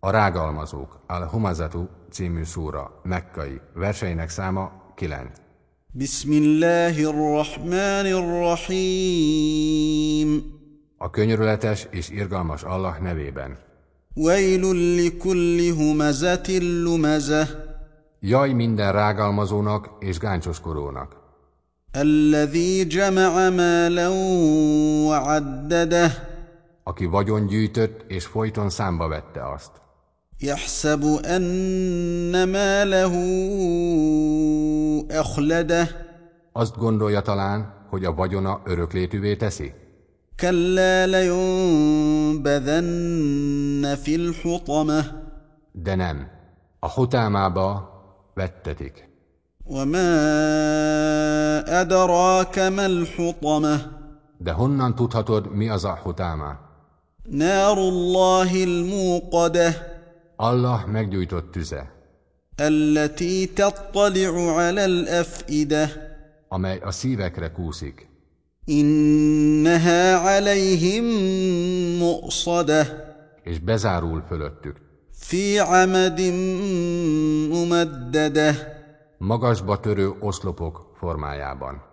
A rágalmazók Al-Humazatu című szúra, mekkai, verseinek száma 9. Bismillahirrahmanirrahim. A könyörületes és irgalmas Allah nevében. Wailul likulli humazatil lumazah. Jaj minden rágalmazónak és gáncsoskorónak. Alladhi jama'a malan wa addadah. Aki vagyon gyűjtött és folyton számba vette azt. يحسب أن ماله أخلده Azt gondolja talán, hogy a vagyona öröklétűvé teszi? كلا لينبذن في الحطمة De nem. A hutámába vettetik. وما أدراك ما الحطمة De honnan tudhatod, mi az a hutáma? نار الله الموقدة Allah meggyújtott tüze, التي تطلع على الأفئدة amely a szívekre kúszik, إنها عليهم مؤصدة és bezárul fölöttük. في عمد ممدده Magasba törő oszlopok formájában.